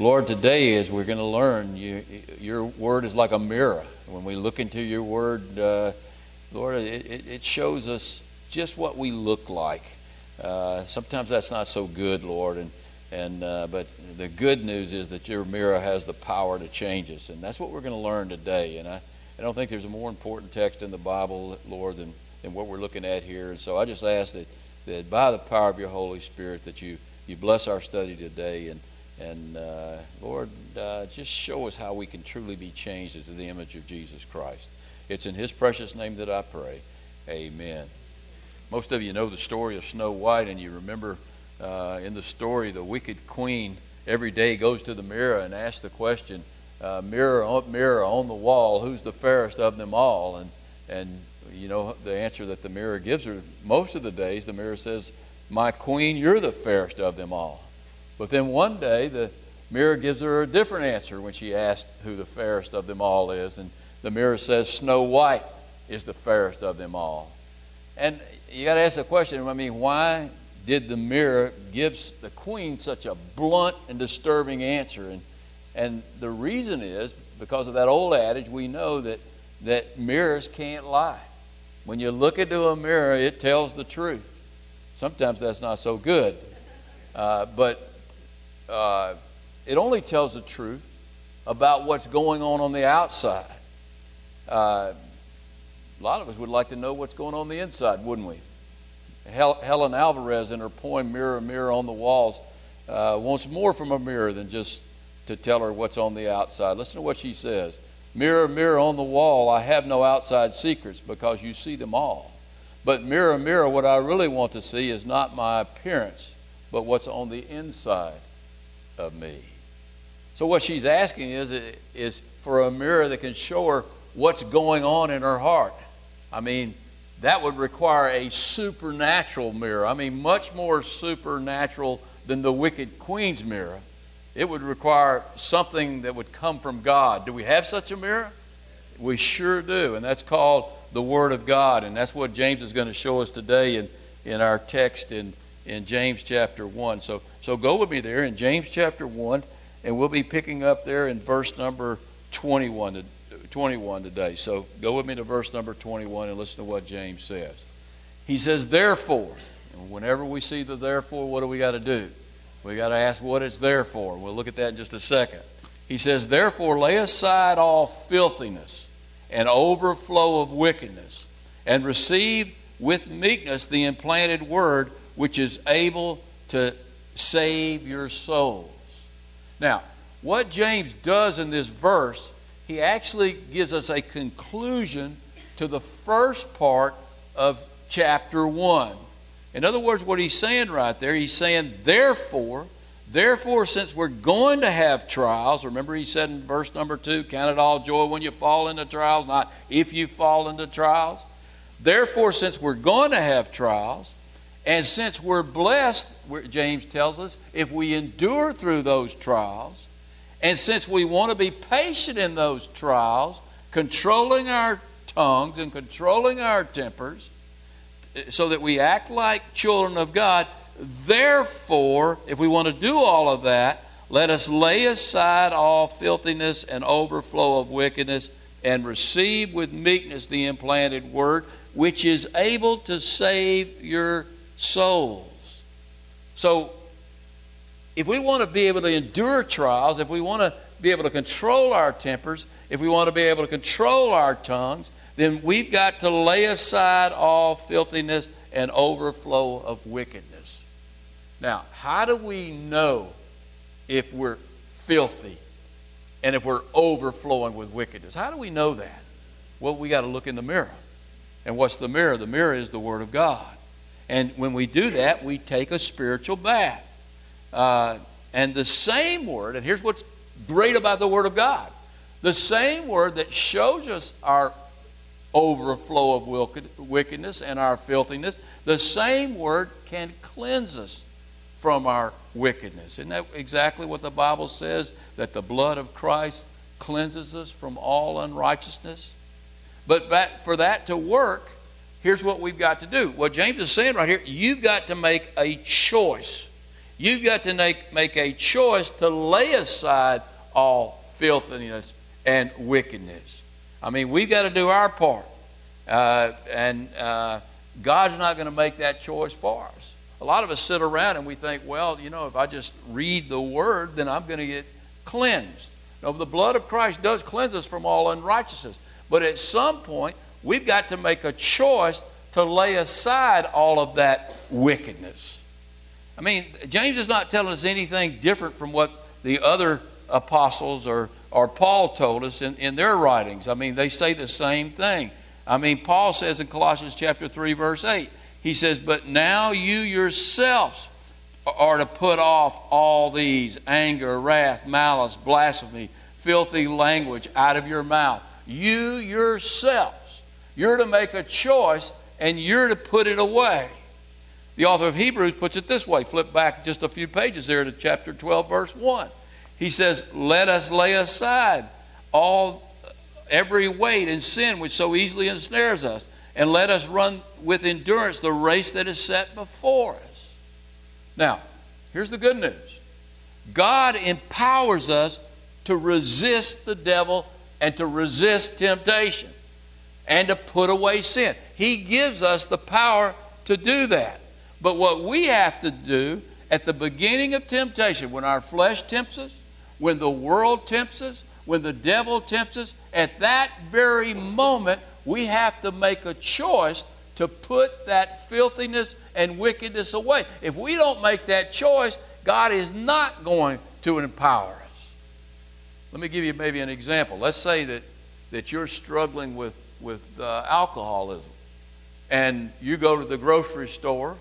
Lord, today as we're going to learn, you, your word is like a mirror. When we look into your word, uh, Lord, it, it, shows us just what we look like. Uh, sometimes that's not so good, Lord, and, and, uh, but the good news is that your mirror has the power to change us, and that's what we're going to learn today. And I, I don't think there's a more important text in the Bible, Lord, than, than what we're looking at here. And so I just ask that, that by the power of your Holy Spirit that you, you bless our study today and and uh, Lord, uh, just show us how we can truly be changed into the image of Jesus Christ. It's in His precious name that I pray. Amen. Most of you know the story of Snow White, and you remember uh, in the story the wicked queen every day goes to the mirror and asks the question, uh, "Mirror, mirror on the wall, who's the fairest of them all?" And and you know the answer that the mirror gives her most of the days. The mirror says, "My queen, you're the fairest of them all." But then one day, the mirror gives her a different answer when she asked who the fairest of them all is. And the mirror says, Snow White is the fairest of them all. And you got to ask the question I mean, why did the mirror give the queen such a blunt and disturbing answer? And, and the reason is because of that old adage, we know that, that mirrors can't lie. When you look into a mirror, it tells the truth. Sometimes that's not so good. Uh, but uh, it only tells the truth about what's going on on the outside. Uh, a lot of us would like to know what's going on, on the inside, wouldn't we? Hel- Helen Alvarez, in her poem Mirror, Mirror on the Walls, uh, wants more from a mirror than just to tell her what's on the outside. Listen to what she says Mirror, mirror on the wall, I have no outside secrets because you see them all. But mirror, mirror, what I really want to see is not my appearance, but what's on the inside of me. So, what she's asking is, is for a mirror that can show her what's going on in her heart. I mean, that would require a supernatural mirror. I mean, much more supernatural than the wicked queen's mirror. It would require something that would come from God. Do we have such a mirror? We sure do. And that's called the Word of God. And that's what James is going to show us today in, in our text in, in James chapter 1. So so go with me there in James chapter 1, and we'll be picking up there in verse number 21, 21 today. So go with me to verse number 21 and listen to what James says. He says, Therefore, and whenever we see the therefore, what do we got to do? We got to ask what it's there for. We'll look at that in just a second. He says, Therefore, lay aside all filthiness and overflow of wickedness, and receive with meekness the implanted word which is able to save your souls. Now, what James does in this verse, he actually gives us a conclusion to the first part of chapter 1. In other words, what he's saying right there, he's saying, therefore, therefore, since we're going to have trials, remember he said in verse number 2, count it all joy when you fall into trials, not if you fall into trials. Therefore, since we're going to have trials, and since we're blessed, James tells us, if we endure through those trials, and since we want to be patient in those trials, controlling our tongues and controlling our tempers, so that we act like children of God, therefore, if we want to do all of that, let us lay aside all filthiness and overflow of wickedness and receive with meekness the implanted word, which is able to save your souls. So, if we want to be able to endure trials, if we want to be able to control our tempers, if we want to be able to control our tongues, then we've got to lay aside all filthiness and overflow of wickedness. Now, how do we know if we're filthy and if we're overflowing with wickedness? How do we know that? Well, we got to look in the mirror. And what's the mirror? The mirror is the Word of God. And when we do that, we take a spiritual bath. Uh, and the same word, and here's what's great about the Word of God the same word that shows us our overflow of wickedness and our filthiness, the same word can cleanse us from our wickedness. Isn't that exactly what the Bible says? That the blood of Christ cleanses us from all unrighteousness? But that, for that to work, here's what we've got to do. What James is saying right here, you've got to make a choice. You've got to make, make a choice to lay aside all filthiness and wickedness. I mean, we've got to do our part. Uh, and uh, God's not going to make that choice for us. A lot of us sit around and we think, well, you know, if I just read the Word, then I'm going to get cleansed. No, the blood of Christ does cleanse us from all unrighteousness. But at some point, we've got to make a choice to lay aside all of that wickedness. I mean, James is not telling us anything different from what the other apostles or, or Paul told us in, in their writings. I mean, they say the same thing. I mean, Paul says in Colossians chapter 3, verse 8, he says, But now you yourselves are to put off all these anger, wrath, malice, blasphemy, filthy language out of your mouth. You yourselves, you're to make a choice and you're to put it away. The author of Hebrews puts it this way flip back just a few pages there to chapter 12, verse 1. He says, Let us lay aside all every weight and sin which so easily ensnares us, and let us run with endurance the race that is set before us. Now, here's the good news God empowers us to resist the devil and to resist temptation and to put away sin. He gives us the power to do that. But what we have to do at the beginning of temptation, when our flesh tempts us, when the world tempts us, when the devil tempts us, at that very moment, we have to make a choice to put that filthiness and wickedness away. If we don't make that choice, God is not going to empower us. Let me give you maybe an example. Let's say that, that you're struggling with, with uh, alcoholism, and you go to the grocery store,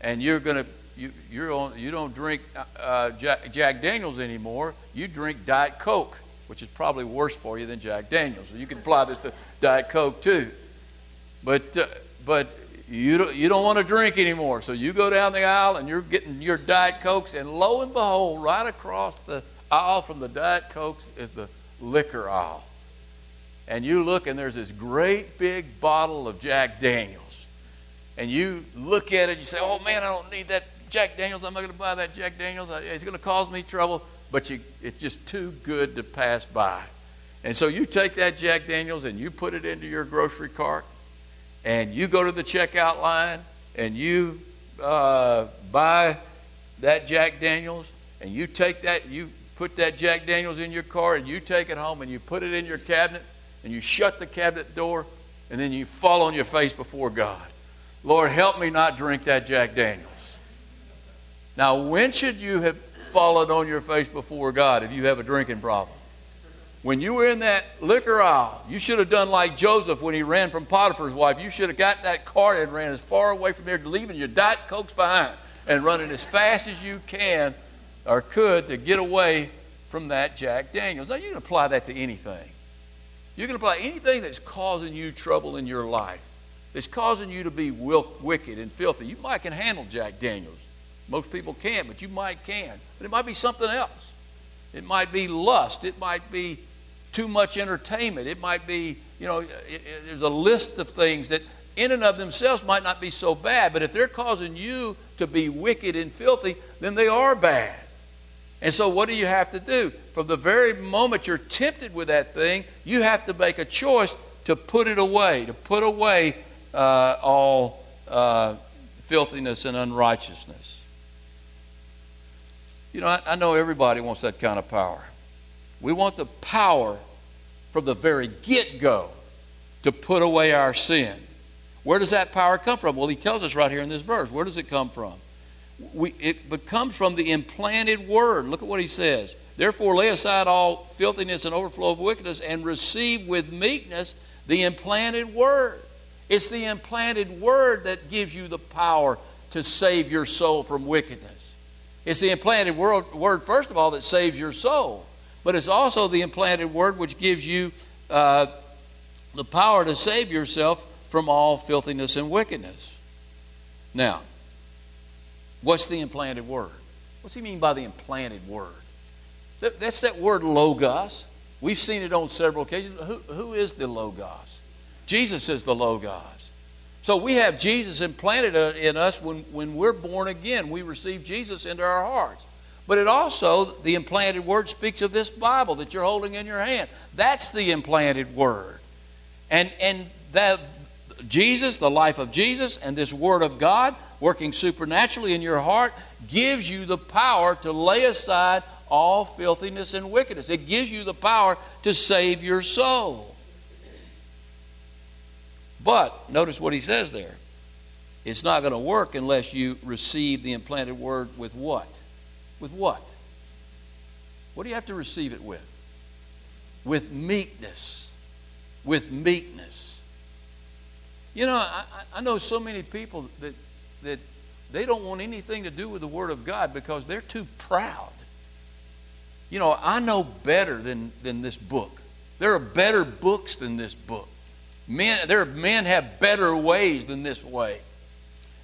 and you're going to you, you're on, you don't drink uh, Jack, Jack Daniels anymore. You drink Diet Coke which is probably worse for you than Jack Daniels. So you can apply this to Diet Coke too. But, uh, but you don't, you don't want to drink anymore. So you go down the aisle and you're getting your Diet Cokes, and lo and behold, right across the aisle from the Diet Cokes is the liquor aisle. And you look, and there's this great big bottle of Jack Daniels. And you look at it, you say, Oh man, I don't need that Jack Daniels. I'm not going to buy that Jack Daniels. It's going to cause me trouble but you, it's just too good to pass by. And so you take that Jack Daniels and you put it into your grocery cart, and you go to the checkout line and you uh, buy that Jack Daniels, and you take that, you put that Jack Daniels in your car, and you take it home and you put it in your cabinet, and you shut the cabinet door, and then you fall on your face before God. Lord, help me not drink that Jack Daniels. Now, when should you have fallen on your face before God if you have a drinking problem. When you were in that liquor aisle, you should have done like Joseph when he ran from Potiphar's wife. You should have got that cart and ran as far away from there, leaving your Diet Cokes behind and running as fast as you can or could to get away from that Jack Daniels. Now, you can apply that to anything. You can apply anything that's causing you trouble in your life, that's causing you to be wicked and filthy. You might can handle Jack Daniels. Most people can't, but you might can. But it might be something else. It might be lust. It might be too much entertainment. It might be, you know, it, it, there's a list of things that in and of themselves might not be so bad, but if they're causing you to be wicked and filthy, then they are bad. And so, what do you have to do? From the very moment you're tempted with that thing, you have to make a choice to put it away, to put away uh, all uh, filthiness and unrighteousness. You know, I, I know everybody wants that kind of power. We want the power from the very get go to put away our sin. Where does that power come from? Well, he tells us right here in this verse. Where does it come from? We, it comes from the implanted word. Look at what he says. Therefore, lay aside all filthiness and overflow of wickedness and receive with meekness the implanted word. It's the implanted word that gives you the power to save your soul from wickedness. It's the implanted word, word, first of all, that saves your soul, but it's also the implanted word which gives you uh, the power to save yourself from all filthiness and wickedness. Now, what's the implanted word? What's he mean by the implanted word? That's that word logos. We've seen it on several occasions. Who, who is the logos? Jesus is the logos. So we have Jesus implanted in us when, when we're born again. We receive Jesus into our hearts. But it also, the implanted word speaks of this Bible that you're holding in your hand. That's the implanted word. And, and that Jesus, the life of Jesus, and this Word of God working supernaturally in your heart gives you the power to lay aside all filthiness and wickedness. It gives you the power to save your soul. But notice what he says there. It's not going to work unless you receive the implanted word with what? With what? What do you have to receive it with? With meekness. With meekness. You know, I, I know so many people that, that they don't want anything to do with the Word of God because they're too proud. You know, I know better than, than this book. There are better books than this book. Men, there are men have better ways than this way.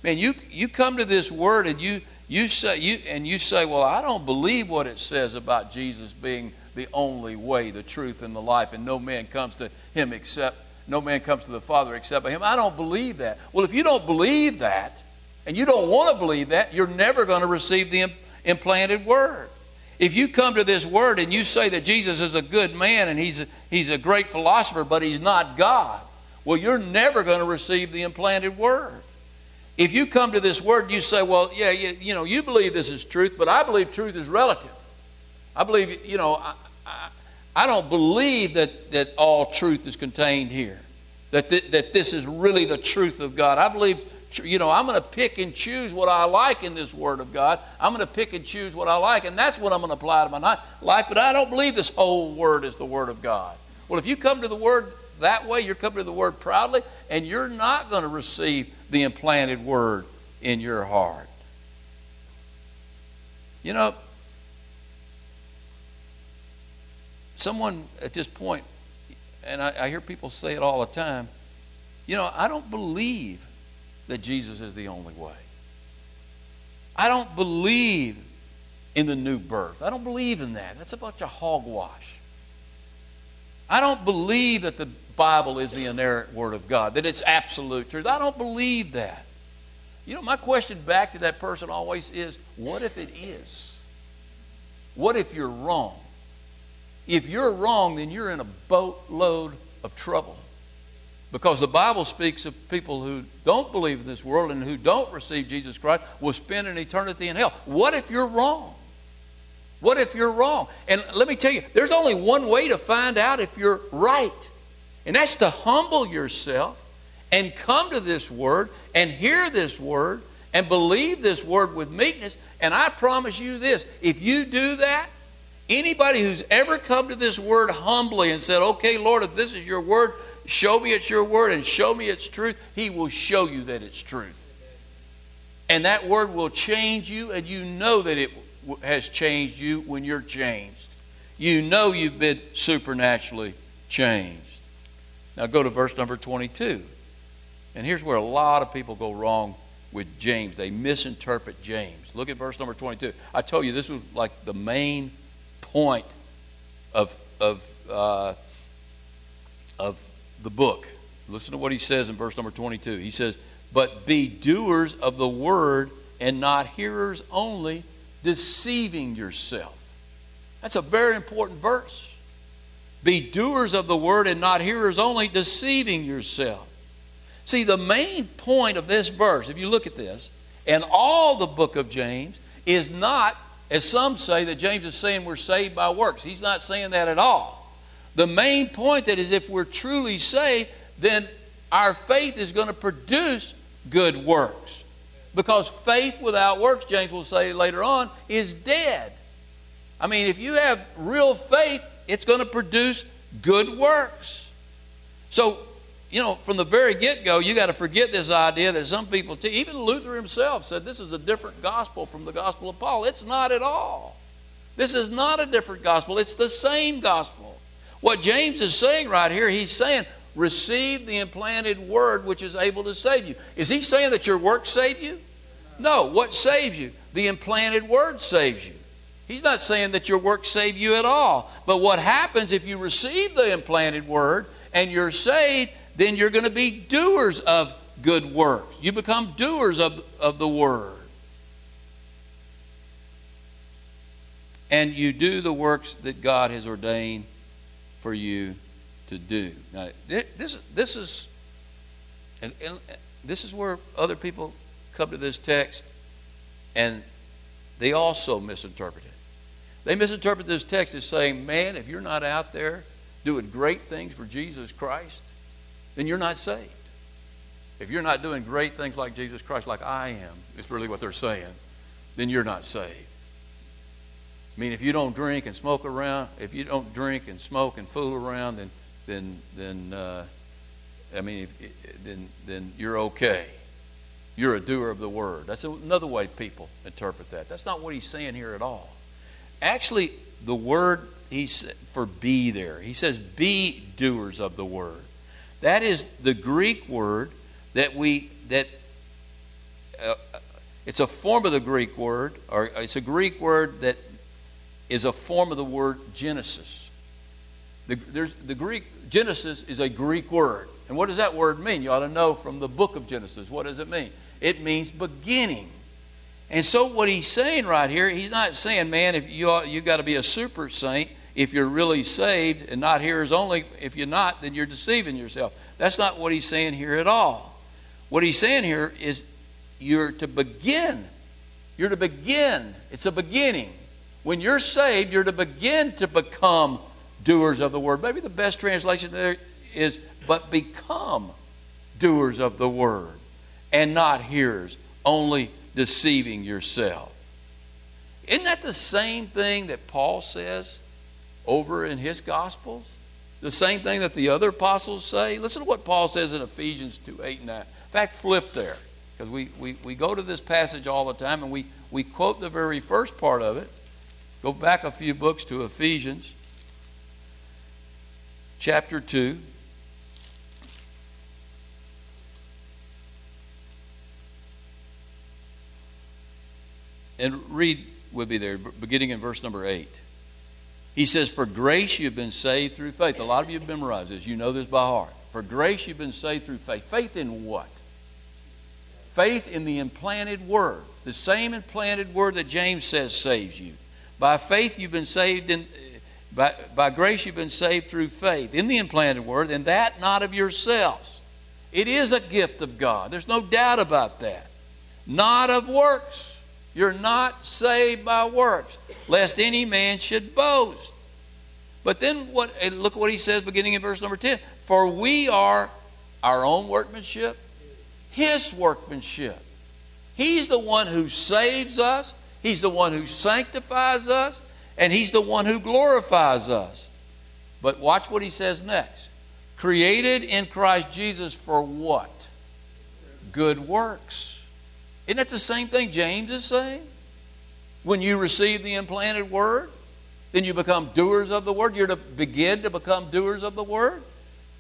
Man, you, you come to this word and you, you say you and you say, Well, I don't believe what it says about Jesus being the only way, the truth, and the life, and no man comes to him except no man comes to the Father except by him. I don't believe that. Well, if you don't believe that, and you don't want to believe that, you're never going to receive the implanted word. If you come to this word and you say that Jesus is a good man and he's a, he's a great philosopher, but he's not God, well, you're never going to receive the implanted word. If you come to this word and you say, well, yeah, you, you know, you believe this is truth, but I believe truth is relative. I believe, you know, I, I, I don't believe that, that all truth is contained here, that, th- that this is really the truth of God. I believe you know, I'm going to pick and choose what I like in this Word of God. I'm going to pick and choose what I like, and that's what I'm going to apply to my life. But I don't believe this whole Word is the Word of God. Well, if you come to the Word that way, you're coming to the Word proudly, and you're not going to receive the implanted Word in your heart. You know, someone at this point, and I, I hear people say it all the time, you know, I don't believe that Jesus is the only way. I don't believe in the new birth. I don't believe in that. That's a bunch of hogwash. I don't believe that the Bible is the inerrant Word of God, that it's absolute truth. I don't believe that. You know, my question back to that person always is what if it is? What if you're wrong? If you're wrong, then you're in a boatload of trouble. Because the Bible speaks of people who don't believe in this world and who don't receive Jesus Christ will spend an eternity in hell. What if you're wrong? What if you're wrong? And let me tell you, there's only one way to find out if you're right, and that's to humble yourself and come to this word and hear this word and believe this word with meekness. And I promise you this if you do that, anybody who's ever come to this word humbly and said, Okay, Lord, if this is your word, show me it's your word and show me it's truth, He will show you that it's truth. And that word will change you, and you know that it has changed you when you're changed. You know you've been supernaturally changed. Now go to verse number 22. And here's where a lot of people go wrong with James. They misinterpret James. Look at verse number 22. I told you this was like the main point of, of, uh, of the book. Listen to what he says in verse number 22. He says, But be doers of the word and not hearers only, deceiving yourself. That's a very important verse. Be doers of the word and not hearers only, deceiving yourself. See, the main point of this verse, if you look at this, and all the book of James, is not, as some say, that James is saying we're saved by works. He's not saying that at all. The main point that is if we're truly saved, then our faith is going to produce good works. Because faith without works, James will say later on, is dead. I mean, if you have real faith, it's going to produce good works. So, you know, from the very get go, you got to forget this idea that some people, teach. even Luther himself said this is a different gospel from the gospel of Paul. It's not at all. This is not a different gospel, it's the same gospel. What James is saying right here, he's saying, receive the implanted word which is able to save you. Is he saying that your work save you? No. What saves you? The implanted word saves you. He's not saying that your work save you at all. But what happens if you receive the implanted word and you're saved, then you're going to be doers of good works. You become doers of, of the word. And you do the works that God has ordained for you to do. Now, this, this is, and, and this is where other people come to this text and they also misinterpret it. They misinterpret this text as saying, man, if you're not out there doing great things for Jesus Christ, then you're not saved. If you're not doing great things like Jesus Christ, like I am, it's really what they're saying, then you're not saved. I mean, if you don't drink and smoke around, if you don't drink and smoke and fool around, then, then, then, uh, I mean, if, then, then you're okay. You're a doer of the word. That's another way people interpret that. That's not what he's saying here at all. Actually, the word he he's for be there. He says, be doers of the word. That is the Greek word that we that uh, it's a form of the Greek word, or it's a Greek word that is a form of the word Genesis. The, the Greek Genesis is a Greek word, and what does that word mean? You ought to know from the book of Genesis. What does it mean? It means beginning. And so what he's saying right here, he's not saying, man, if you you've got to be a super saint if you're really saved and not hearers only. If you're not, then you're deceiving yourself. That's not what he's saying here at all. What he's saying here is you're to begin. You're to begin. It's a beginning. When you're saved, you're to begin to become doers of the word. Maybe the best translation there is, but become doers of the word and not hearers, only deceiving yourself. Isn't that the same thing that Paul says over in his Gospels? The same thing that the other apostles say? Listen to what Paul says in Ephesians 2 8 and 9. In fact, flip there, because we, we, we go to this passage all the time and we, we quote the very first part of it. Go back a few books to Ephesians chapter 2. And read with be there, beginning in verse number 8. He says, For grace you've been saved through faith. A lot of you have memorized this. You know this by heart. For grace you've been saved through faith. Faith in what? Faith in the implanted word. The same implanted word that James says saves you. By faith you've been saved in by, by grace you've been saved through faith in the implanted word, and that not of yourselves. It is a gift of God. There's no doubt about that. Not of works. You're not saved by works, lest any man should boast. But then what look what he says beginning in verse number 10. For we are our own workmanship, his workmanship. He's the one who saves us, he's the one who sanctifies us, and he's the one who glorifies us. But watch what he says next. Created in Christ Jesus for what? Good works. Isn't that the same thing James is saying? When you receive the implanted word, then you become doers of the word. You're to begin to become doers of the word.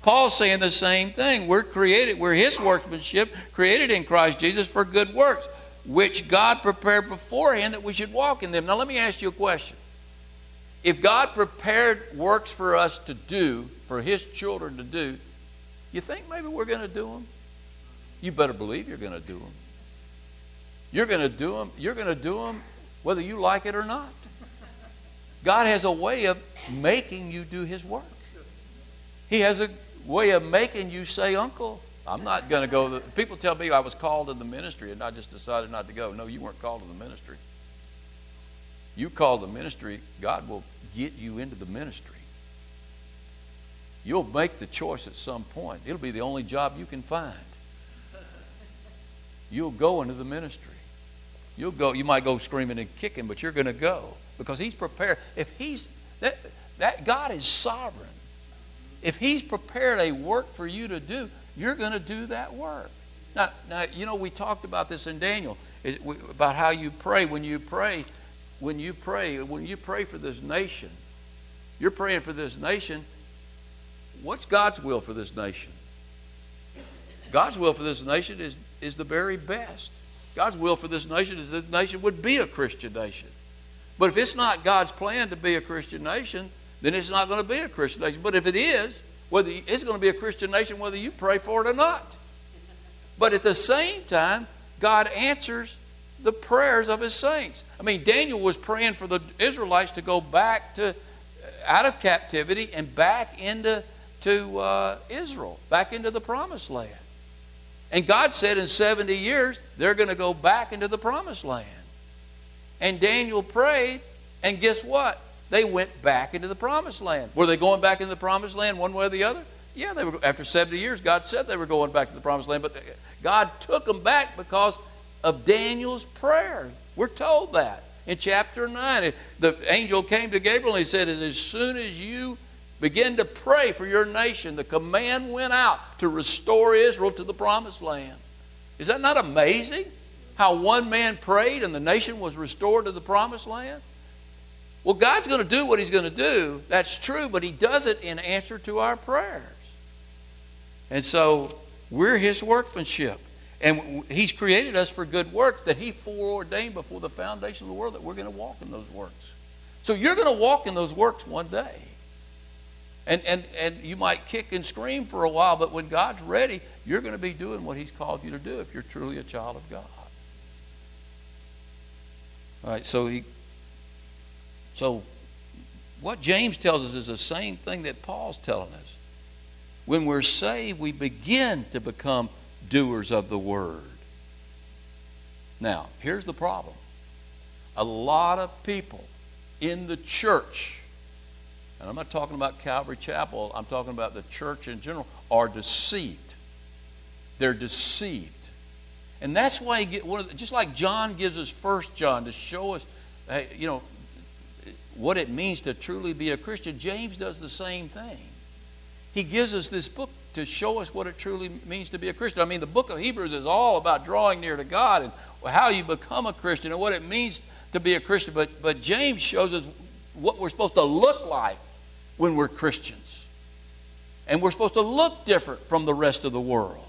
Paul's saying the same thing. We're created, we're his workmanship, created in Christ Jesus for good works, which God prepared beforehand that we should walk in them. Now, let me ask you a question. If God prepared works for us to do, for his children to do, you think maybe we're going to do them? You better believe you're going to do them. You're going to do them. You're going to do them whether you like it or not. God has a way of making you do His work. He has a way of making you say, Uncle, I'm not going to go. People tell me I was called to the ministry and I just decided not to go. No, you weren't called to the ministry. You called the ministry, God will get you into the ministry. You'll make the choice at some point. It'll be the only job you can find. You'll go into the ministry. You'll go, you might go screaming and kicking, but you're going to go because he's prepared. If he's that, that God is sovereign. If he's prepared a work for you to do, you're going to do that work. Now, now, you know, we talked about this in Daniel about how you pray. When you pray, when you pray, when you pray for this nation, you're praying for this nation. What's God's will for this nation? God's will for this nation is, is the very best. God's will for this nation is that the nation would be a Christian nation. But if it's not God's plan to be a Christian nation, then it's not going to be a Christian nation. But if it is, whether it's going to be a Christian nation whether you pray for it or not. But at the same time, God answers the prayers of his saints. I mean, Daniel was praying for the Israelites to go back to out of captivity and back into to uh, Israel, back into the promised land. And God said in 70 years, they're going to go back into the promised land. And Daniel prayed, and guess what? They went back into the promised land. Were they going back into the promised land one way or the other? Yeah, they were. After 70 years, God said they were going back to the promised land, but uh, God took them back because of Daniel's prayer. We're told that in chapter 9. The angel came to Gabriel and he said, As soon as you begin to pray for your nation, the command went out to restore Israel to the promised land. Is that not amazing? How one man prayed and the nation was restored to the promised land? Well, God's going to do what He's going to do. That's true, but He does it in answer to our prayers. And so we're His workmanship. And He's created us for good works that He foreordained before the foundation of the world that we're going to walk in those works. So you're going to walk in those works one day. And, and, and you might kick and scream for a while, but when God's ready, you're going to be doing what He's called you to do if you're truly a child of God. All right, so he so what James tells us is the same thing that Paul's telling us. When we're saved, we begin to become doers of the word. Now, here's the problem. A lot of people in the church, and I'm not talking about Calvary Chapel, I'm talking about the church in general, are deceived. They're deceived. And that's why, get one the, just like John gives us First John to show us, hey, you know, what it means to truly be a Christian, James does the same thing. He gives us this book to show us what it truly means to be a Christian. I mean, the book of Hebrews is all about drawing near to God and how you become a Christian and what it means to be a Christian. But, but James shows us what we're supposed to look like when we're Christians. And we're supposed to look different from the rest of the world.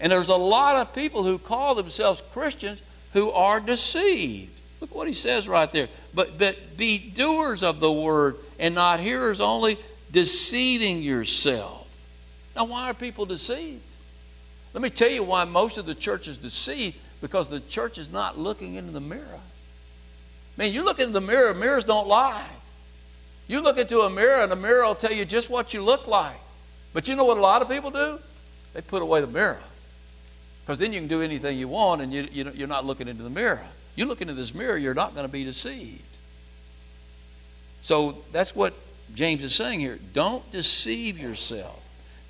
And there's a lot of people who call themselves Christians who are deceived. Look what he says right there. But, but be doers of the word and not hearers only, deceiving yourself. Now, why are people deceived? Let me tell you why most of the church is deceived because the church is not looking into the mirror. Man, you look into the mirror, mirrors don't lie. You look into a mirror, and the mirror will tell you just what you look like. But you know what a lot of people do? They put away the mirror. Because then you can do anything you want and you, you, you're not looking into the mirror. You look into this mirror, you're not going to be deceived. So that's what James is saying here. Don't deceive yourself.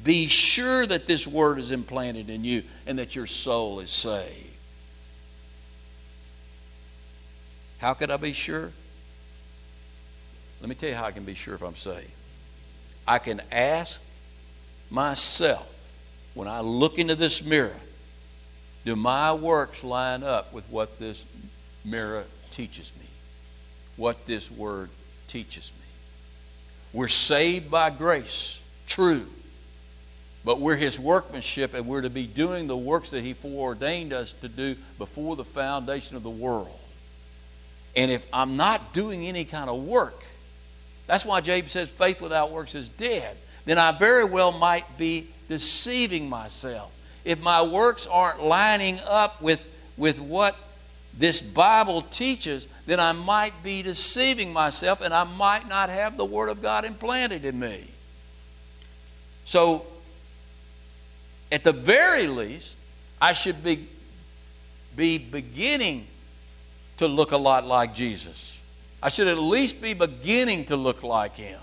Be sure that this word is implanted in you and that your soul is saved. How could I be sure? Let me tell you how I can be sure if I'm saved. I can ask myself when I look into this mirror do my works line up with what this mirror teaches me? What this word teaches me? We're saved by grace, true. But we're his workmanship and we're to be doing the works that he foreordained us to do before the foundation of the world. And if I'm not doing any kind of work, that's why James says faith without works is dead, then I very well might be deceiving myself if my works aren't lining up with, with what this Bible teaches, then I might be deceiving myself and I might not have the Word of God implanted in me. So, at the very least, I should be, be beginning to look a lot like Jesus. I should at least be beginning to look like Him.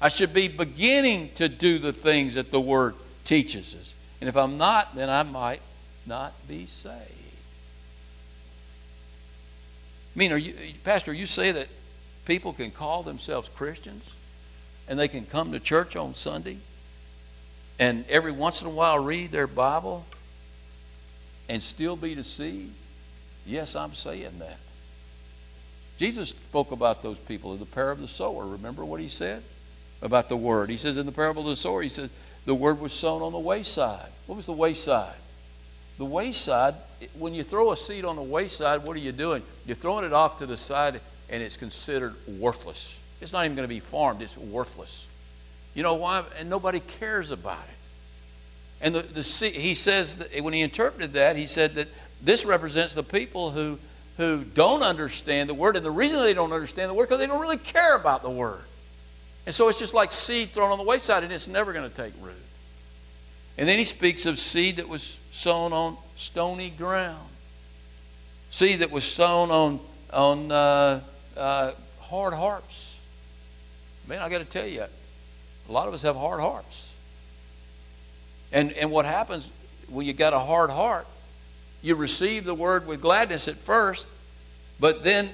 I should be beginning to do the things that the Word teaches us. And if I'm not, then I might not be saved. I mean, are you, Pastor, you say that people can call themselves Christians and they can come to church on Sunday and every once in a while read their Bible and still be deceived? Yes, I'm saying that. Jesus spoke about those people in the parable of the sower. Remember what he said about the word? He says in the parable of the sower, he says, the word was sown on the wayside. What was the wayside? The wayside, when you throw a seed on the wayside, what are you doing? You're throwing it off to the side and it's considered worthless. It's not even going to be farmed, it's worthless. You know why? And nobody cares about it. And the, the he says, that when he interpreted that, he said that this represents the people who, who don't understand the word. And the reason they don't understand the word because they don't really care about the word. And so it's just like seed thrown on the wayside and it's never going to take root. And then he speaks of seed that was sown on stony ground, seed that was sown on, on uh, uh, hard hearts. Man, I got to tell you, a lot of us have hard hearts. And, and what happens when you got a hard heart, you receive the word with gladness at first, but then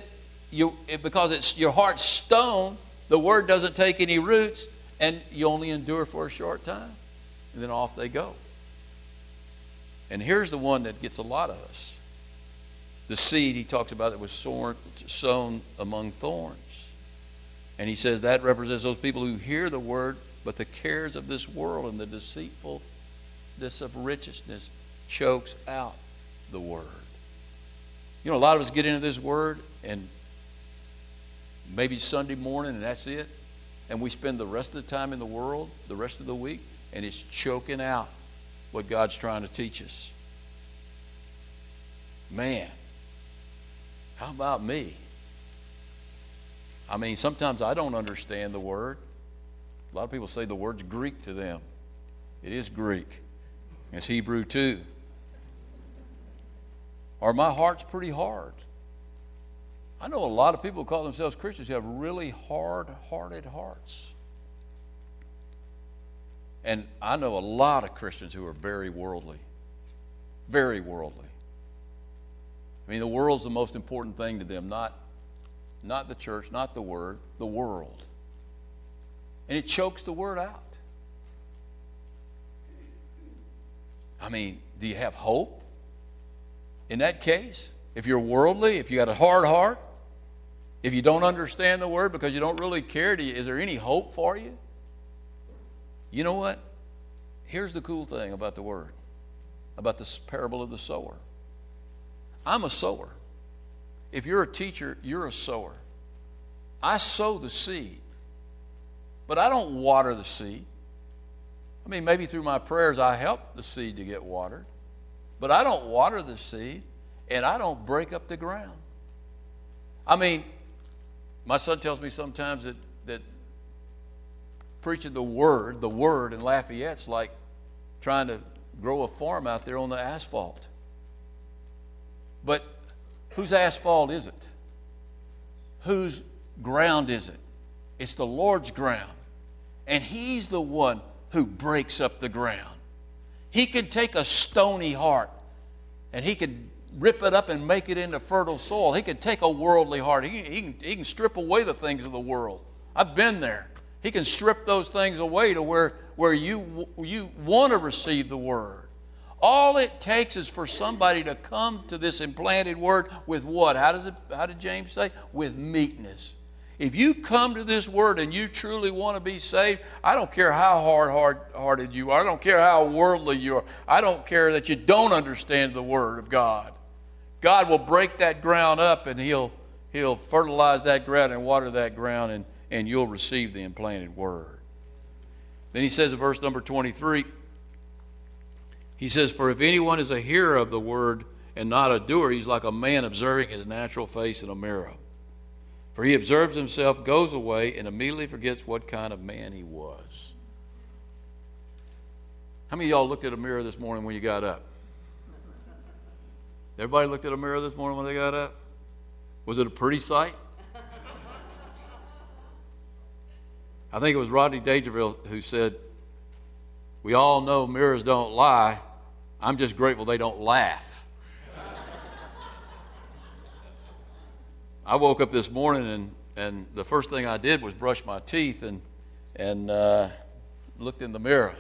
you, because it's your heart's stone, the word doesn't take any roots, and you only endure for a short time, and then off they go. And here's the one that gets a lot of us the seed he talks about that was sown among thorns. And he says that represents those people who hear the word, but the cares of this world and the deceitfulness of richness chokes out the word. You know, a lot of us get into this word and maybe Sunday morning and that's it. And we spend the rest of the time in the world, the rest of the week, and it's choking out what God's trying to teach us. Man, how about me? I mean, sometimes I don't understand the word. A lot of people say the word's Greek to them. It is Greek. It's Hebrew too. Or my heart's pretty hard. I know a lot of people who call themselves Christians who have really hard hearted hearts. And I know a lot of Christians who are very worldly. Very worldly. I mean, the world's the most important thing to them, not, not the church, not the word, the world. And it chokes the word out. I mean, do you have hope in that case? If you're worldly, if you got a hard heart, if you don't understand the word because you don't really care, you, is there any hope for you? You know what? Here's the cool thing about the word, about this parable of the sower. I'm a sower. If you're a teacher, you're a sower. I sow the seed, but I don't water the seed. I mean, maybe through my prayers I help the seed to get watered, but I don't water the seed and I don't break up the ground. I mean, my son tells me sometimes that, that preaching the word, the word in Lafayette's like trying to grow a farm out there on the asphalt. But whose asphalt is it? Whose ground is it? It's the Lord's ground. And He's the one who breaks up the ground. He can take a stony heart and He can rip it up and make it into fertile soil. He can take a worldly heart, he, he, can, he can strip away the things of the world. I've been there. He can strip those things away to where, where you, you want to receive the word. All it takes is for somebody to come to this implanted word with what? How, does it, how did James say? With meekness. If you come to this word and you truly want to be saved, I don't care how hard, hearted you are. I don't care how worldly you are. I don't care that you don't understand the word of God. God will break that ground up and he'll, he'll fertilize that ground and water that ground and, and you'll receive the implanted word. Then he says in verse number 23, he says, For if anyone is a hearer of the word and not a doer, he's like a man observing his natural face in a mirror. For he observes himself, goes away, and immediately forgets what kind of man he was. How many of y'all looked at a mirror this morning when you got up? Everybody looked at a mirror this morning when they got up? Was it a pretty sight? I think it was Rodney Dangerfield who said, We all know mirrors don't lie. I'm just grateful they don't laugh. I woke up this morning and, and the first thing I did was brush my teeth and, and uh, looked in the mirror.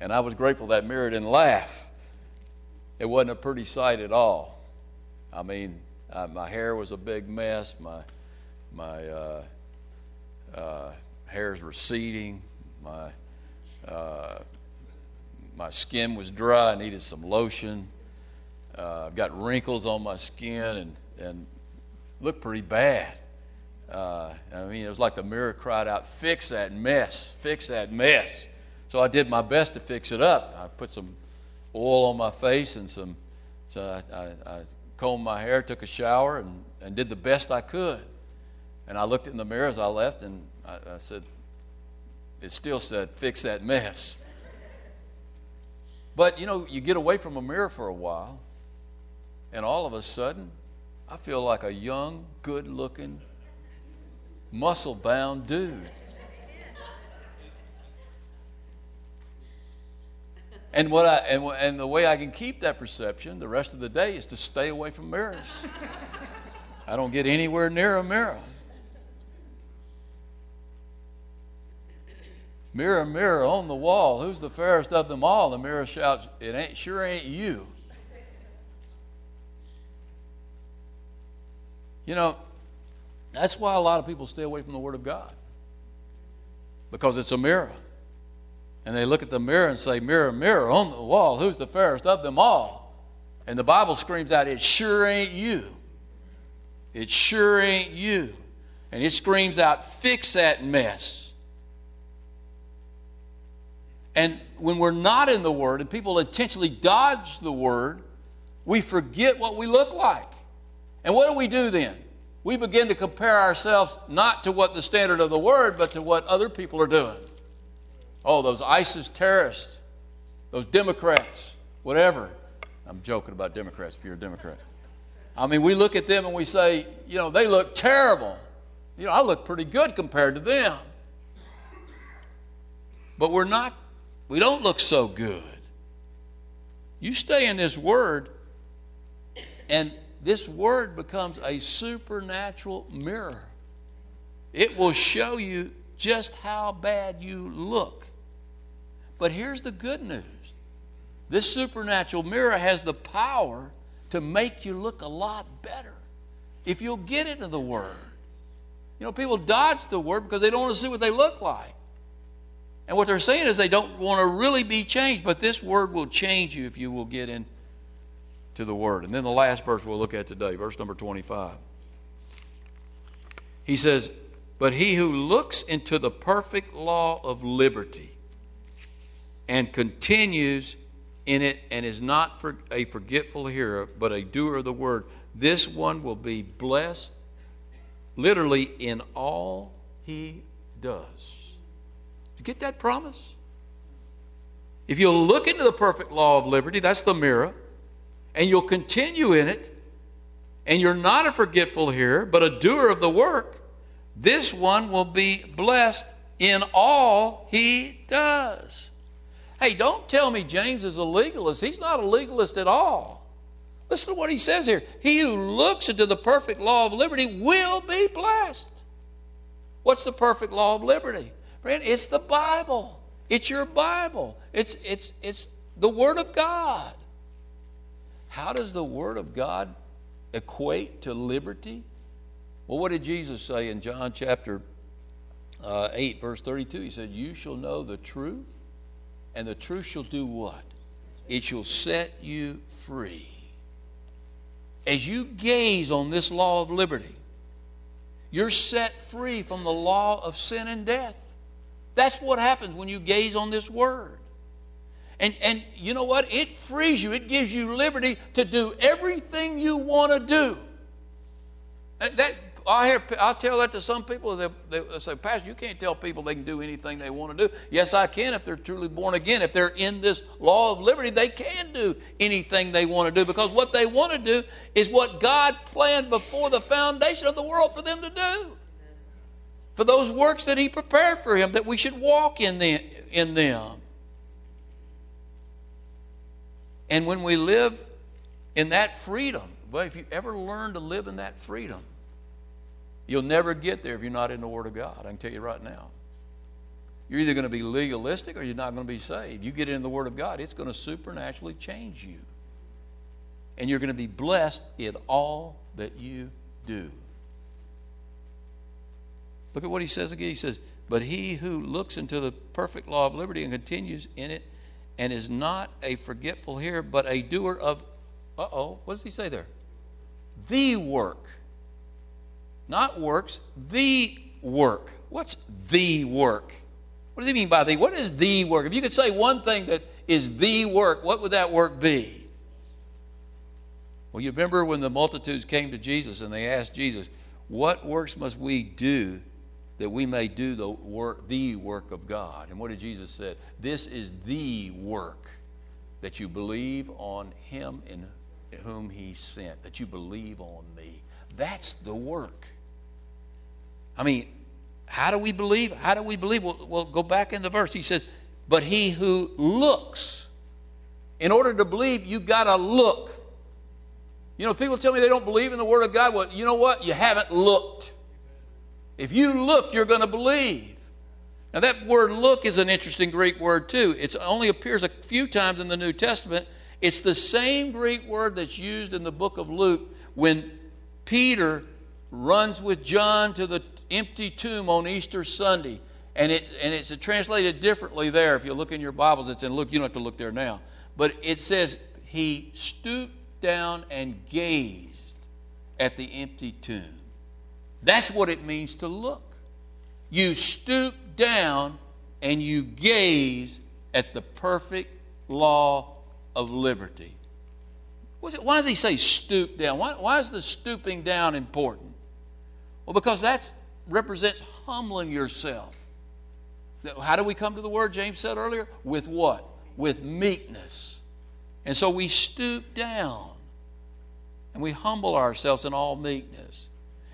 And I was grateful that mirror didn't laugh it wasn't a pretty sight at all. I mean, uh, my hair was a big mess. My my uh, uh, hair's receding. My uh, my skin was dry. I needed some lotion. Uh, I've got wrinkles on my skin and and looked pretty bad. Uh, I mean, it was like the mirror cried out, "Fix that mess! Fix that mess!" So I did my best to fix it up. I put some oil on my face and some, so I, I, I combed my hair, took a shower, and, and did the best I could. And I looked in the mirror as I left, and I, I said, it still said, fix that mess. But you know, you get away from a mirror for a while, and all of a sudden, I feel like a young, good looking, muscle bound dude. And, what I, and, and the way I can keep that perception the rest of the day is to stay away from mirrors. I don't get anywhere near a mirror. Mirror, mirror on the wall, who's the fairest of them all? The mirror shouts, It ain't sure ain't you. You know, that's why a lot of people stay away from the Word of God. Because it's a mirror. And they look at the mirror and say, Mirror, mirror on the wall, who's the fairest of them all? And the Bible screams out, It sure ain't you. It sure ain't you. And it screams out, Fix that mess. And when we're not in the Word and people intentionally dodge the Word, we forget what we look like. And what do we do then? We begin to compare ourselves not to what the standard of the Word, but to what other people are doing. Oh, those ISIS terrorists, those Democrats, whatever. I'm joking about Democrats if you're a Democrat. I mean, we look at them and we say, you know, they look terrible. You know, I look pretty good compared to them. But we're not, we don't look so good. You stay in this word, and this word becomes a supernatural mirror. It will show you just how bad you look. But here's the good news this supernatural mirror has the power to make you look a lot better if you'll get into the Word. You know, people dodge the Word because they don't want to see what they look like. And what they're saying is they don't want to really be changed, but this Word will change you if you will get into the Word. And then the last verse we'll look at today, verse number 25. He says, But he who looks into the perfect law of liberty, and continues in it and is not for a forgetful hearer, but a doer of the word, this one will be blessed literally in all he does. You get that promise? If you'll look into the perfect law of liberty, that's the mirror, and you'll continue in it, and you're not a forgetful hearer, but a doer of the work, this one will be blessed in all he does. Hey, don't tell me James is a legalist. He's not a legalist at all. Listen to what he says here. He who looks into the perfect law of liberty will be blessed. What's the perfect law of liberty? Friend, it's the Bible. It's your Bible. It's, it's, it's the Word of God. How does the Word of God equate to liberty? Well, what did Jesus say in John chapter uh, 8, verse 32? He said, You shall know the truth, and the truth shall do what? It shall set you free. As you gaze on this law of liberty, you're set free from the law of sin and death. That's what happens when you gaze on this word. And, and you know what? It frees you, it gives you liberty to do everything you want to do. Uh, that, I hear, I tell that to some people. They, they say, Pastor, you can't tell people they can do anything they want to do. Yes, I can if they're truly born again. If they're in this law of liberty, they can do anything they want to do because what they want to do is what God planned before the foundation of the world for them to do. For those works that He prepared for Him, that we should walk in them. In them. And when we live in that freedom, well, if you ever learn to live in that freedom, You'll never get there if you're not in the Word of God. I can tell you right now. You're either going to be legalistic or you're not going to be saved. You get in the Word of God, it's going to supernaturally change you. And you're going to be blessed in all that you do. Look at what he says again. He says, But he who looks into the perfect law of liberty and continues in it and is not a forgetful hearer, but a doer of, uh oh, what does he say there? The work not works, the work. What's the work? What does he mean by the? What is the work? If you could say one thing that is the work, what would that work be? Well, you remember when the multitudes came to Jesus and they asked Jesus, What works must we do that we may do the work, the work of God? And what did Jesus say? This is the work that you believe on him in whom he sent, that you believe on me. That's the work. I mean, how do we believe? How do we believe? Well, well, go back in the verse. He says, But he who looks, in order to believe, you got to look. You know, people tell me they don't believe in the Word of God. Well, you know what? You haven't looked. If you look, you're going to believe. Now, that word look is an interesting Greek word, too. It only appears a few times in the New Testament. It's the same Greek word that's used in the book of Luke when Peter runs with John to the empty tomb on Easter Sunday. And, it, and it's translated differently there. If you look in your Bibles, it's in Luke. You don't have to look there now. But it says, He stooped down and gazed at the empty tomb. That's what it means to look. You stoop down and you gaze at the perfect law of liberty. Why does he say stoop down? Why, why is the stooping down important? Well, because that represents humbling yourself. How do we come to the word James said earlier? With what? With meekness. And so we stoop down and we humble ourselves in all meekness.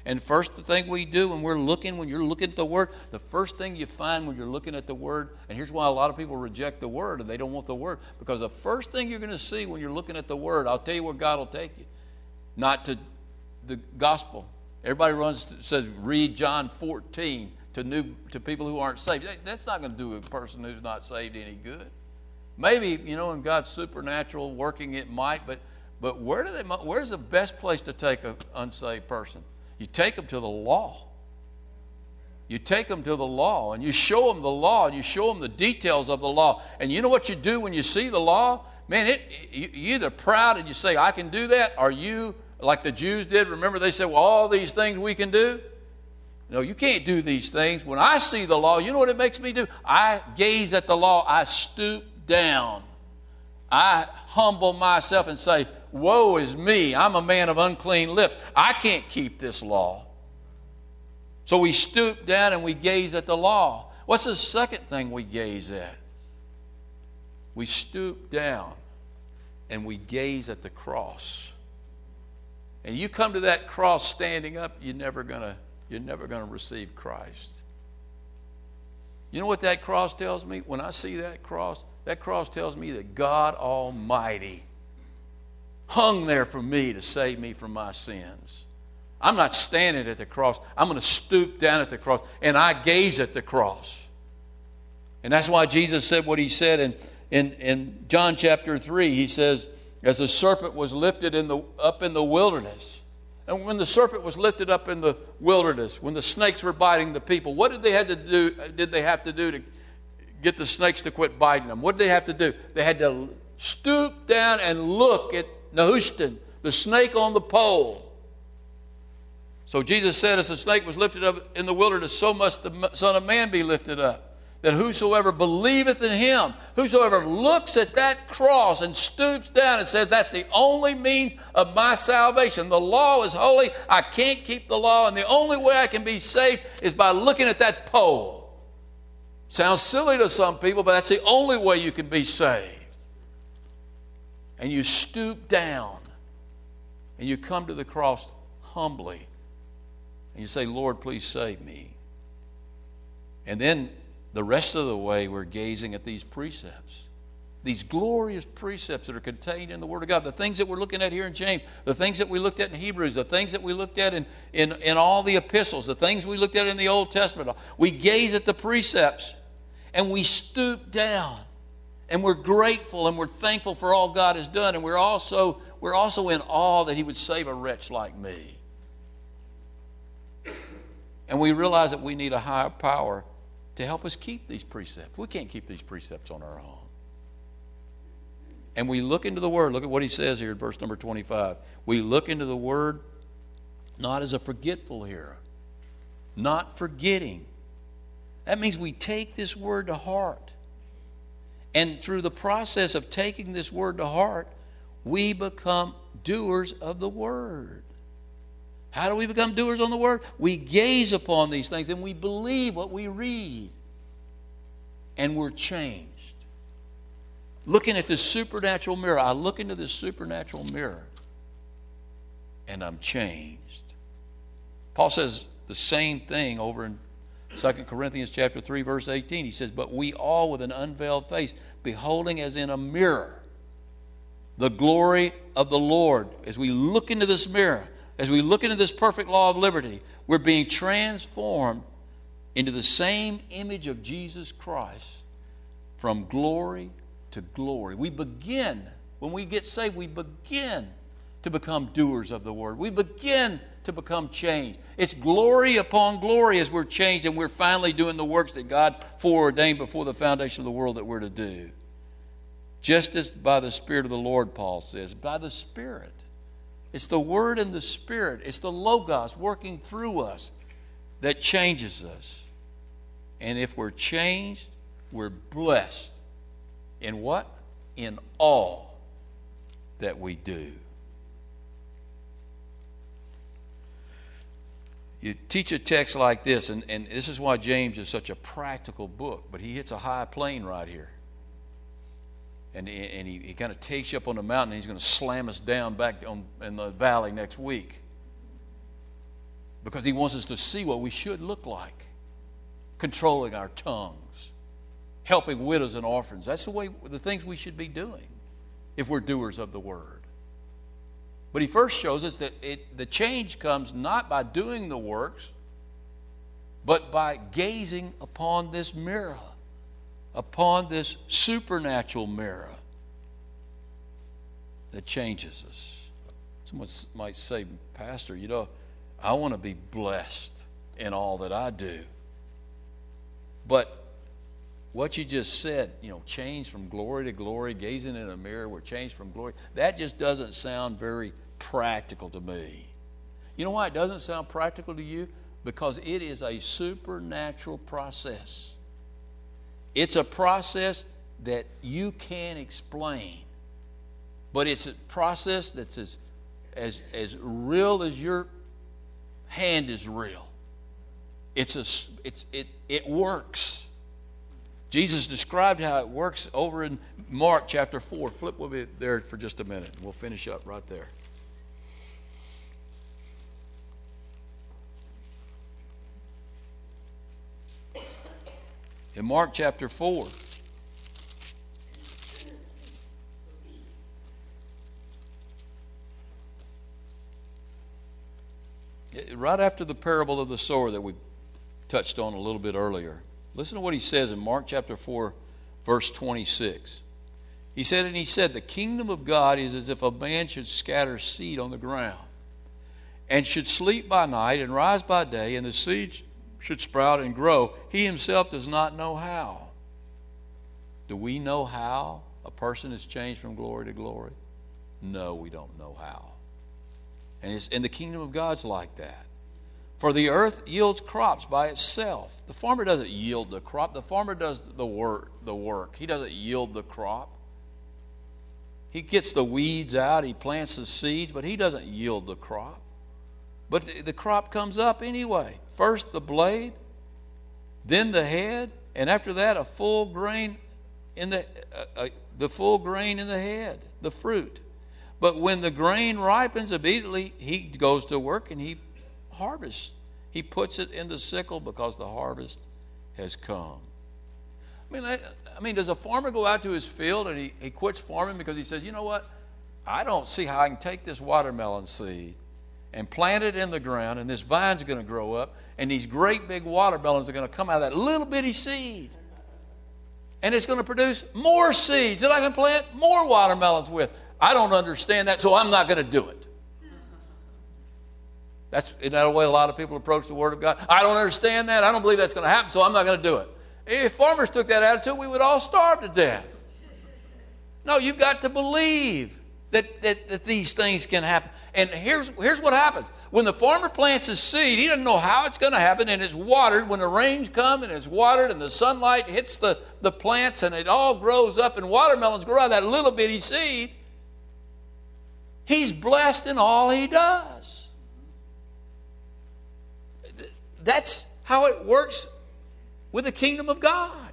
And first the thing we do when we're looking, when you're looking at the Word, the first thing you find when you're looking at the Word, and here's why a lot of people reject the Word and they don't want the Word, because the first thing you're going to see when you're looking at the Word, I'll tell you where God will take you, not to the gospel. Everybody runs to, says read John 14 to new to people who aren't saved. That's not going to do a person who's not saved any good. Maybe you know, in God's supernatural working, it might, but but where do they? Where's the best place to take an unsaved person? You take them to the law. You take them to the law and you show them the law and you show them the details of the law. And you know what you do when you see the law? Man, it, you, you're either proud and you say, I can do that, or you, like the Jews did, remember they said, well, all these things we can do? No, you can't do these things. When I see the law, you know what it makes me do? I gaze at the law, I stoop down, I humble myself and say, Woe is me, I'm a man of unclean lips. I can't keep this law. So we stoop down and we gaze at the law. What's the second thing we gaze at? We stoop down and we gaze at the cross. And you come to that cross standing up, you're never gonna, you're never gonna receive Christ. You know what that cross tells me? When I see that cross, that cross tells me that God Almighty hung there for me to save me from my sins. I'm not standing at the cross. I'm going to stoop down at the cross and I gaze at the cross. And that's why Jesus said what he said in, in, in John chapter 3. He says, As the serpent was lifted in the, up in the wilderness, and when the serpent was lifted up in the wilderness, when the snakes were biting the people, what did they have to do? Did they have to do to get the snakes to quit biting them? What did they have to do? They had to stoop down and look at Nehushtan, the snake on the pole. So Jesus said, as the snake was lifted up in the wilderness, so must the Son of Man be lifted up. That whosoever believeth in him, whosoever looks at that cross and stoops down and says, That's the only means of my salvation. The law is holy. I can't keep the law, and the only way I can be saved is by looking at that pole. Sounds silly to some people, but that's the only way you can be saved and you stoop down and you come to the cross humbly and you say, Lord, please save me. And then the rest of the way, we're gazing at these precepts, these glorious precepts that are contained in the Word of God, the things that we're looking at here in James, the things that we looked at in Hebrews, the things that we looked at in, in, in all the epistles, the things we looked at in the Old Testament. We gaze at the precepts and we stoop down and we're grateful and we're thankful for all God has done. And we're also, we're also in awe that He would save a wretch like me. And we realize that we need a higher power to help us keep these precepts. We can't keep these precepts on our own. And we look into the Word. Look at what he says here in verse number 25. We look into the Word not as a forgetful hearer, not forgetting That means we take this word to heart. And through the process of taking this word to heart, we become doers of the word. How do we become doers on the word? We gaze upon these things and we believe what we read. And we're changed. Looking at this supernatural mirror, I look into this supernatural mirror and I'm changed. Paul says the same thing over in 2 Corinthians chapter 3 verse 18. He says, "But we all with an unveiled face beholding as in a mirror the glory of the Lord as we look into this mirror, as we look into this perfect law of liberty, we're being transformed into the same image of Jesus Christ from glory to glory. We begin, when we get saved, we begin to become doers of the word. We begin to become changed. It's glory upon glory as we're changed and we're finally doing the works that God foreordained before the foundation of the world that we're to do. Just as by the Spirit of the Lord, Paul says, by the Spirit. It's the Word and the Spirit, it's the Logos working through us that changes us. And if we're changed, we're blessed. In what? In all that we do. You teach a text like this, and, and this is why James is such a practical book, but he hits a high plane right here. And, and he, he kind of takes you up on the mountain, and he's going to slam us down back on, in the valley next week. Because he wants us to see what we should look like controlling our tongues, helping widows and orphans. That's the way the things we should be doing if we're doers of the word. But he first shows us that it, the change comes not by doing the works, but by gazing upon this mirror, upon this supernatural mirror that changes us. Someone might say, Pastor, you know, I want to be blessed in all that I do. But what you just said, you know, change from glory to glory, gazing in a mirror, we're changed from glory, that just doesn't sound very practical to me. You know why it doesn't sound practical to you? Because it is a supernatural process. It's a process that you can't explain, but it's a process that's as, as, as real as your hand is real. It's a, it's, it, it works. Jesus described how it works over in Mark chapter 4. Flip will be there for just a minute. We'll finish up right there. In Mark chapter 4. Right after the parable of the sower that we touched on a little bit earlier, listen to what he says in Mark chapter 4, verse 26. He said, And he said, The kingdom of God is as if a man should scatter seed on the ground, and should sleep by night and rise by day, and the seed should sprout and grow. He himself does not know how. Do we know how a person is changed from glory to glory? No, we don't know how. And, it's, and the kingdom of God's like that. For the earth yields crops by itself. The farmer doesn't yield the crop, the farmer does the work. The work. He doesn't yield the crop. He gets the weeds out, he plants the seeds, but he doesn't yield the crop. But the crop comes up anyway. First the blade, then the head, and after that a full grain in the uh, uh, the full grain in the head, the fruit. But when the grain ripens, immediately he goes to work and he harvests. He puts it in the sickle because the harvest has come. I mean, I, I mean, does a farmer go out to his field and he, he quits farming because he says, you know what? I don't see how I can take this watermelon seed and plant it in the ground, and this vine's going to grow up, and these great big watermelons are going to come out of that little bitty seed. And it's going to produce more seeds that I can plant more watermelons with. I don't understand that, so I'm not going to do it. That's isn't that way a lot of people approach the Word of God? I don't understand that. I don't believe that's going to happen, so I'm not going to do it. If farmers took that attitude, we would all starve to death. No, you've got to believe that, that, that these things can happen. And here's, here's what happens When the farmer plants his seed, he doesn't know how it's going to happen, and it's watered. When the rains come and it's watered, and the sunlight hits the, the plants, and it all grows up, and watermelons grow out of that little bitty seed, he's blessed in all he does. That's how it works with the kingdom of God.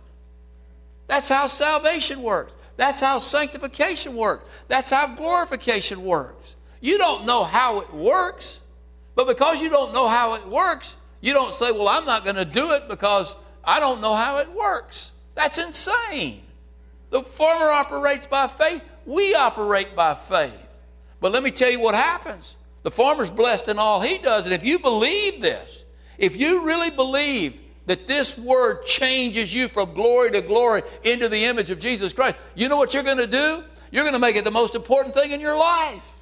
That's how salvation works. That's how sanctification works. That's how glorification works. You don't know how it works, but because you don't know how it works, you don't say, Well, I'm not going to do it because I don't know how it works. That's insane. The farmer operates by faith, we operate by faith. But let me tell you what happens. The farmer's blessed in all he does. And if you believe this, if you really believe that this word changes you from glory to glory into the image of Jesus Christ, you know what you're going to do? You're going to make it the most important thing in your life.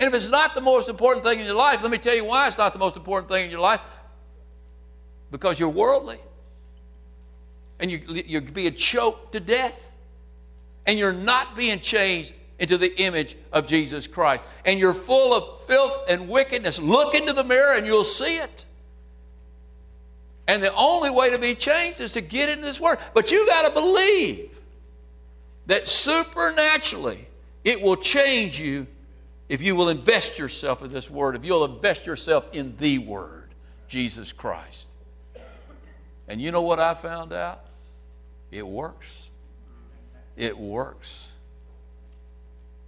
And if it's not the most important thing in your life, let me tell you why it's not the most important thing in your life. Because you're worldly. And you, you're being choked to death. And you're not being changed into the image of Jesus Christ. And you're full of filth and wickedness. Look into the mirror and you'll see it. And the only way to be changed is to get into this word. But you got to believe that supernaturally it will change you if you will invest yourself in this word, if you'll invest yourself in the word, Jesus Christ. And you know what I found out? It works. It works.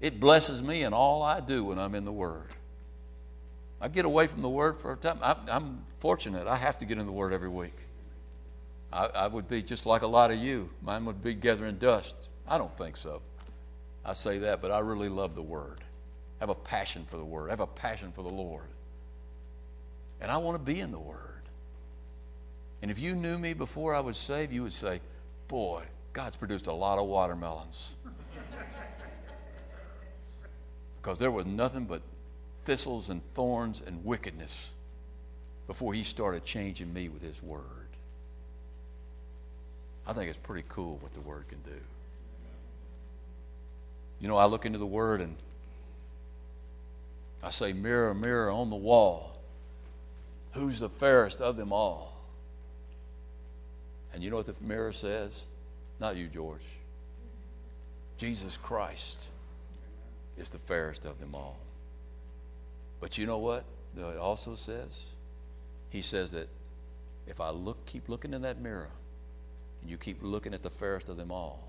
It blesses me in all I do when I'm in the Word. I get away from the Word for a time. I, am fortunate. I have to get in the Word every week. I, I would be just like a lot of you. Mine would be gathering dust. I don't think so. I say that, but I really love the Word. I have a passion for the Word. I have a passion for the Lord. And I want to be in the Word. And if you knew me before I was saved, you would say, Boy, God's produced a lot of watermelons. because there was nothing but thistles and thorns and wickedness before he started changing me with his word. I think it's pretty cool what the word can do. You know, I look into the word and I say, Mirror, mirror on the wall, who's the fairest of them all? And you know what the mirror says? Not you, George. Jesus Christ is the fairest of them all. But you know what? It also says, he says that if I look, keep looking in that mirror, and you keep looking at the fairest of them all,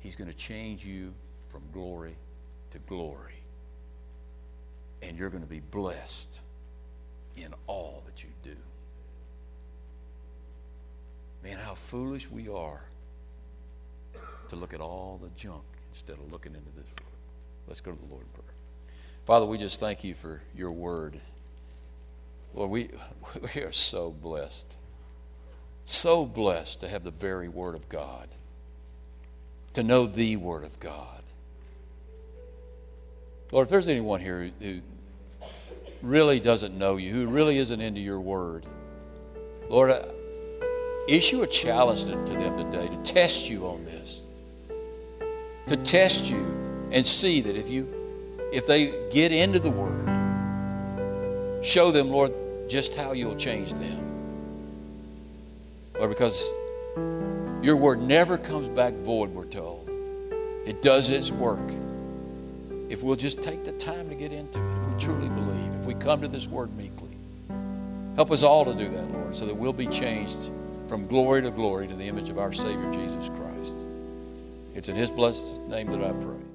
he's going to change you from glory to glory. And you're going to be blessed in all that you do. Man, how foolish we are to look at all the junk instead of looking into this word. Let's go to the Lord in prayer. Father, we just thank you for your word. Lord, we, we are so blessed. So blessed to have the very word of God, to know the word of God. Lord, if there's anyone here who really doesn't know you, who really isn't into your word, Lord, uh, issue a challenge to them today to test you on this, to test you and see that if you if they get into the Word, show them, Lord, just how you'll change them. Lord, because your Word never comes back void, we're told. It does its work. If we'll just take the time to get into it, if we truly believe, we come to this Word meekly, help us all to do that, Lord, so that we'll be changed from glory to glory to the image of our Savior Jesus Christ. It's in His blessed name that I pray.